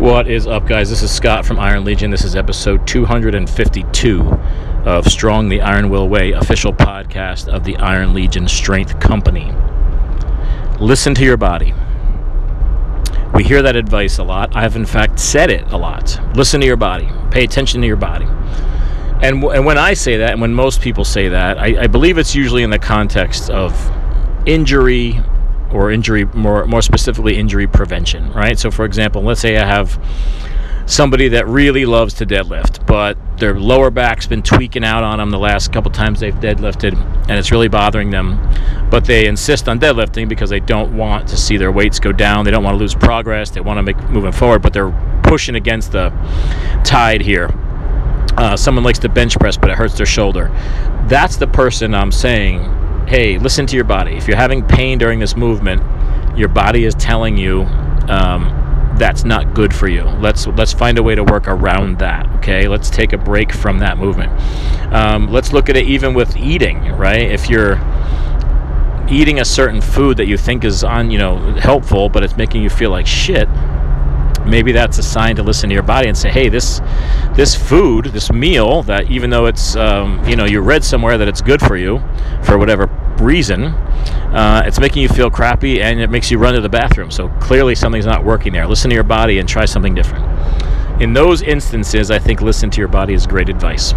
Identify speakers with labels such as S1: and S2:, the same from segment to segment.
S1: What is up, guys? This is Scott from Iron Legion. This is episode 252 of Strong the Iron Will Way, official podcast of the Iron Legion Strength Company. Listen to your body. We hear that advice a lot. I have, in fact, said it a lot. Listen to your body, pay attention to your body. And, w- and when I say that, and when most people say that, I, I believe it's usually in the context of injury or injury more more specifically injury prevention right? So for example let's say i have somebody that really loves to deadlift but their lower back's been tweaking out on them the last couple times they've deadlifted and it's really bothering them but they insist on deadlifting because they don't want to see their weights go down. They don't want to lose progress. They want to make moving forward but they're pushing against the tide here. Uh, someone likes to bench press but it hurts their shoulder. That's the person i'm saying hey, listen to your body. If you're having pain during this movement, your body is telling you um, that's not good for you. Let's let's find a way to work around that. Okay, let's take a break from that movement. Um, let's look at it even with eating. Right, if you're eating a certain food that you think is on you know helpful, but it's making you feel like shit maybe that's a sign to listen to your body and say, hey, this this food, this meal that even though it's um, you know you read somewhere that it's good for you for whatever reason, uh, it's making you feel crappy and it makes you run to the bathroom. So clearly something's not working there. Listen to your body and try something different. In those instances, I think listen to your body is great advice.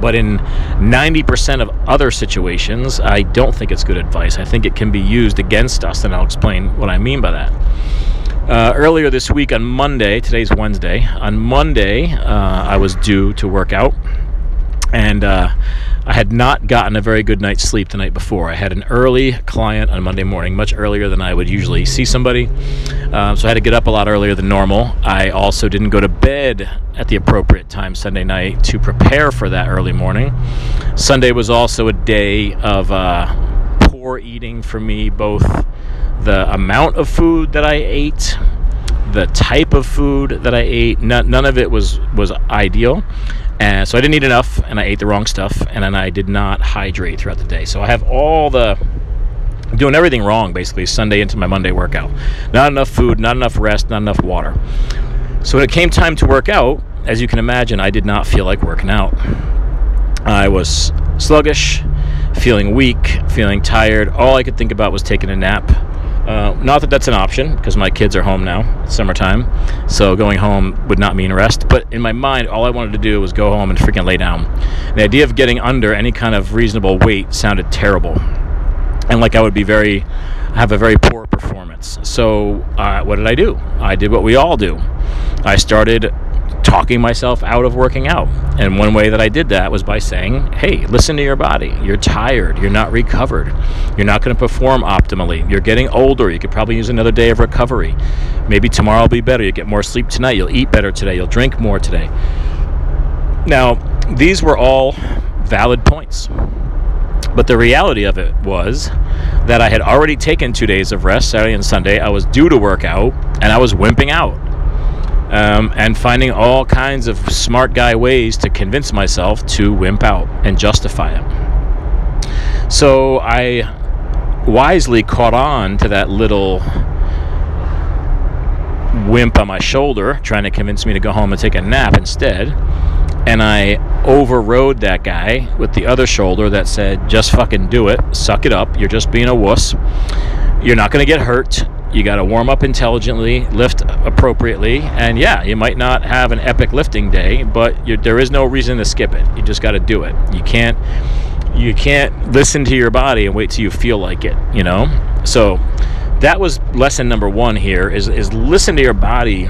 S1: But in 90% of other situations, I don't think it's good advice. I think it can be used against us, and I'll explain what I mean by that. Uh, earlier this week on Monday, today's Wednesday, on Monday, uh, I was due to work out. And uh, I had not gotten a very good night's sleep the night before. I had an early client on Monday morning, much earlier than I would usually see somebody. Um, so I had to get up a lot earlier than normal. I also didn't go to bed at the appropriate time Sunday night to prepare for that early morning. Sunday was also a day of eating for me, both the amount of food that I ate, the type of food that I ate. None, none of it was was ideal. And so I didn't eat enough, and I ate the wrong stuff, and then I did not hydrate throughout the day. So I have all the doing everything wrong basically Sunday into my Monday workout. Not enough food, not enough rest, not enough water. So when it came time to work out, as you can imagine, I did not feel like working out. I was sluggish, feeling weak, feeling tired. All I could think about was taking a nap. Uh, not that that's an option because my kids are home now, it's summertime, so going home would not mean rest. But in my mind, all I wanted to do was go home and freaking lay down. The idea of getting under any kind of reasonable weight sounded terrible, and like I would be very, have a very poor performance. So uh, what did I do? I did what we all do. I started talking myself out of working out. And one way that I did that was by saying, hey, listen to your body. You're tired. You're not recovered. You're not going to perform optimally. You're getting older. You could probably use another day of recovery. Maybe tomorrow will be better. You get more sleep tonight. You'll eat better today. You'll drink more today. Now, these were all valid points. But the reality of it was that I had already taken two days of rest, Saturday and Sunday. I was due to work out, and I was wimping out um, and finding all kinds of smart guy ways to convince myself to wimp out and justify it. So I wisely caught on to that little wimp on my shoulder trying to convince me to go home and take a nap instead. And I overrode that guy with the other shoulder that said, just fucking do it, suck it up, you're just being a wuss. You're not to get hurt you got to warm up intelligently, lift appropriately, and yeah, you might not have an epic lifting day, but there is no reason to skip it. You just got to do it. You can't you can't listen to your body and wait till you feel like it. You know, so that was lesson number one here is is listen to your body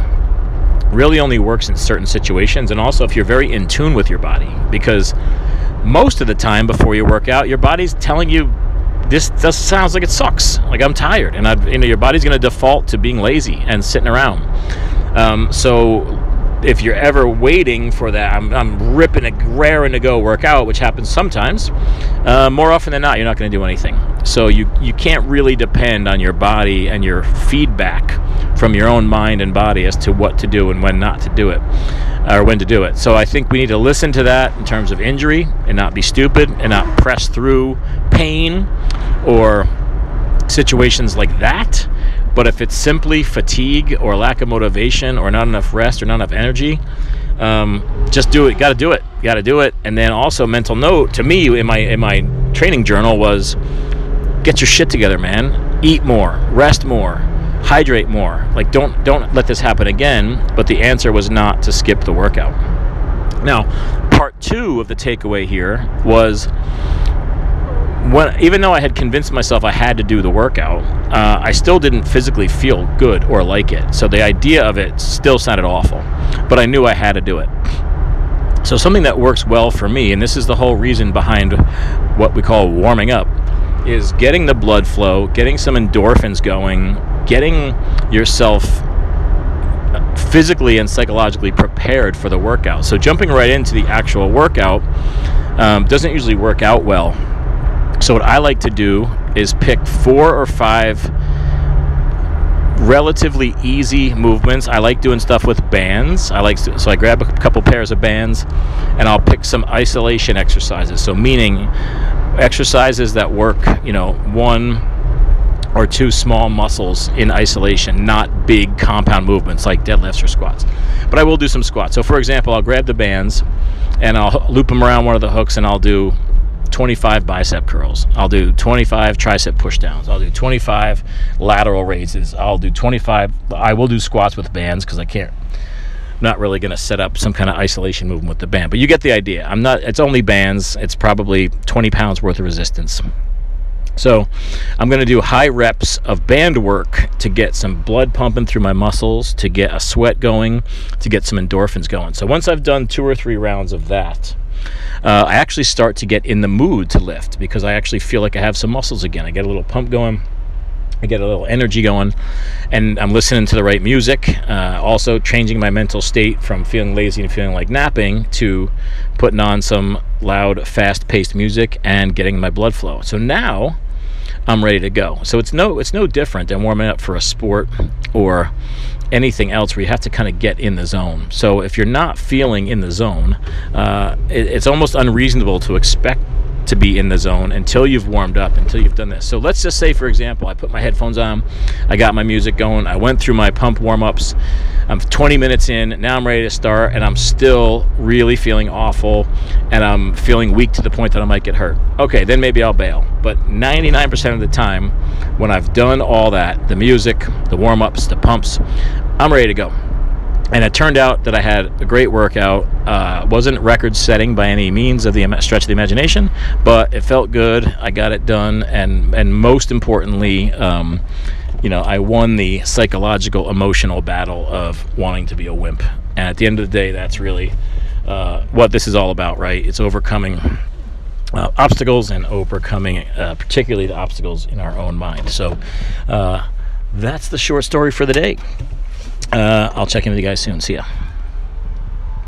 S1: really only works in certain situations and also if you're very in tune with your body because most of the time before you work out your body's telling you this just sounds like it sucks. Like I'm tired, and I, you know, your body's going to default to being lazy and sitting around. Um, so if you're ever waiting for that, I'm, I'm ripping a raring to go workout, which happens sometimes. Uh, more often than not, you're not going to do anything. So you you can't really depend on your body and your feedback from your own mind and body as to what to do and when not to do it, or when to do it. So I think we need to listen to that in terms of injury and not be stupid and not press through pain or situations like that But if it's simply fatigue or lack of motivation or not enough rest or not enough energy, um, just do it. Got to do it. Got to do it. And then also mental note to me in my in my training journal was get your shit together, man. Eat more, rest more, hydrate more. Like don't don't let this happen again. But the answer was not to skip the workout. Now, part two of the takeaway here was when even though I had convinced myself I had to do the workout, uh, I still didn't physically feel good or like it. So the idea of it still sounded awful, but I knew I had to do it. So something that works well for me, and this is the whole reason behind what we call warming up, is getting the blood flow, getting some endorphins going, getting yourself physically and psychologically prepared for the workout. So jumping right into the actual workout um, doesn't usually work out well so what I like to do is pick four or five relatively easy movements. I like doing stuff with bands. I like so I grab a couple pairs of bands and I'll pick some isolation exercises. So meaning exercises that work, you know, one or two small muscles in isolation, not big compound movements like deadlifts or squats. But I will do some squats. So for example, I'll grab the bands and I'll loop them around one of the hooks and I'll do 25 bicep curls. I'll do 25 tricep pushdowns. I'll do 25 lateral raises. I'll do 25. I will do squats with bands because I can't. I'm not really going to set up some kind of isolation movement with the band, but you get the idea. I'm not. It's only bands. It's probably 20 pounds worth of resistance. So, I'm going to do high reps of band work to get some blood pumping through my muscles, to get a sweat going, to get some endorphins going. So, once I've done two or three rounds of that, uh, I actually start to get in the mood to lift because I actually feel like I have some muscles again. I get a little pump going. I get a little energy going, and I'm listening to the right music. Uh, also, changing my mental state from feeling lazy and feeling like napping to putting on some loud, fast paced music and getting my blood flow. So now I'm ready to go. So it's no, it's no different than warming up for a sport or anything else where you have to kind of get in the zone. So if you're not feeling in the zone, uh, it, it's almost unreasonable to expect to be in the zone until you've warmed up, until you've done this. So let's just say, for example, I put my headphones on, I got my music going, I went through my pump warm ups. I'm 20 minutes in, now I'm ready to start, and I'm still really feeling awful, and I'm feeling weak to the point that I might get hurt. Okay, then maybe I'll bail. But 99% of the time, when I've done all that the music, the warm ups, the pumps I'm ready to go and it turned out that I had a great workout. Uh, wasn't record setting by any means of the stretch of the imagination, but it felt good. I got it done, and and most importantly, um, you know, I won the psychological, emotional battle of wanting to be a wimp. And at the end of the day, that's really uh, what this is all about, right? It's overcoming. Uh, obstacles and overcoming, uh, particularly the obstacles in our own mind. So, uh, that's the short story for the day. Uh, I'll check in with you guys soon. See ya.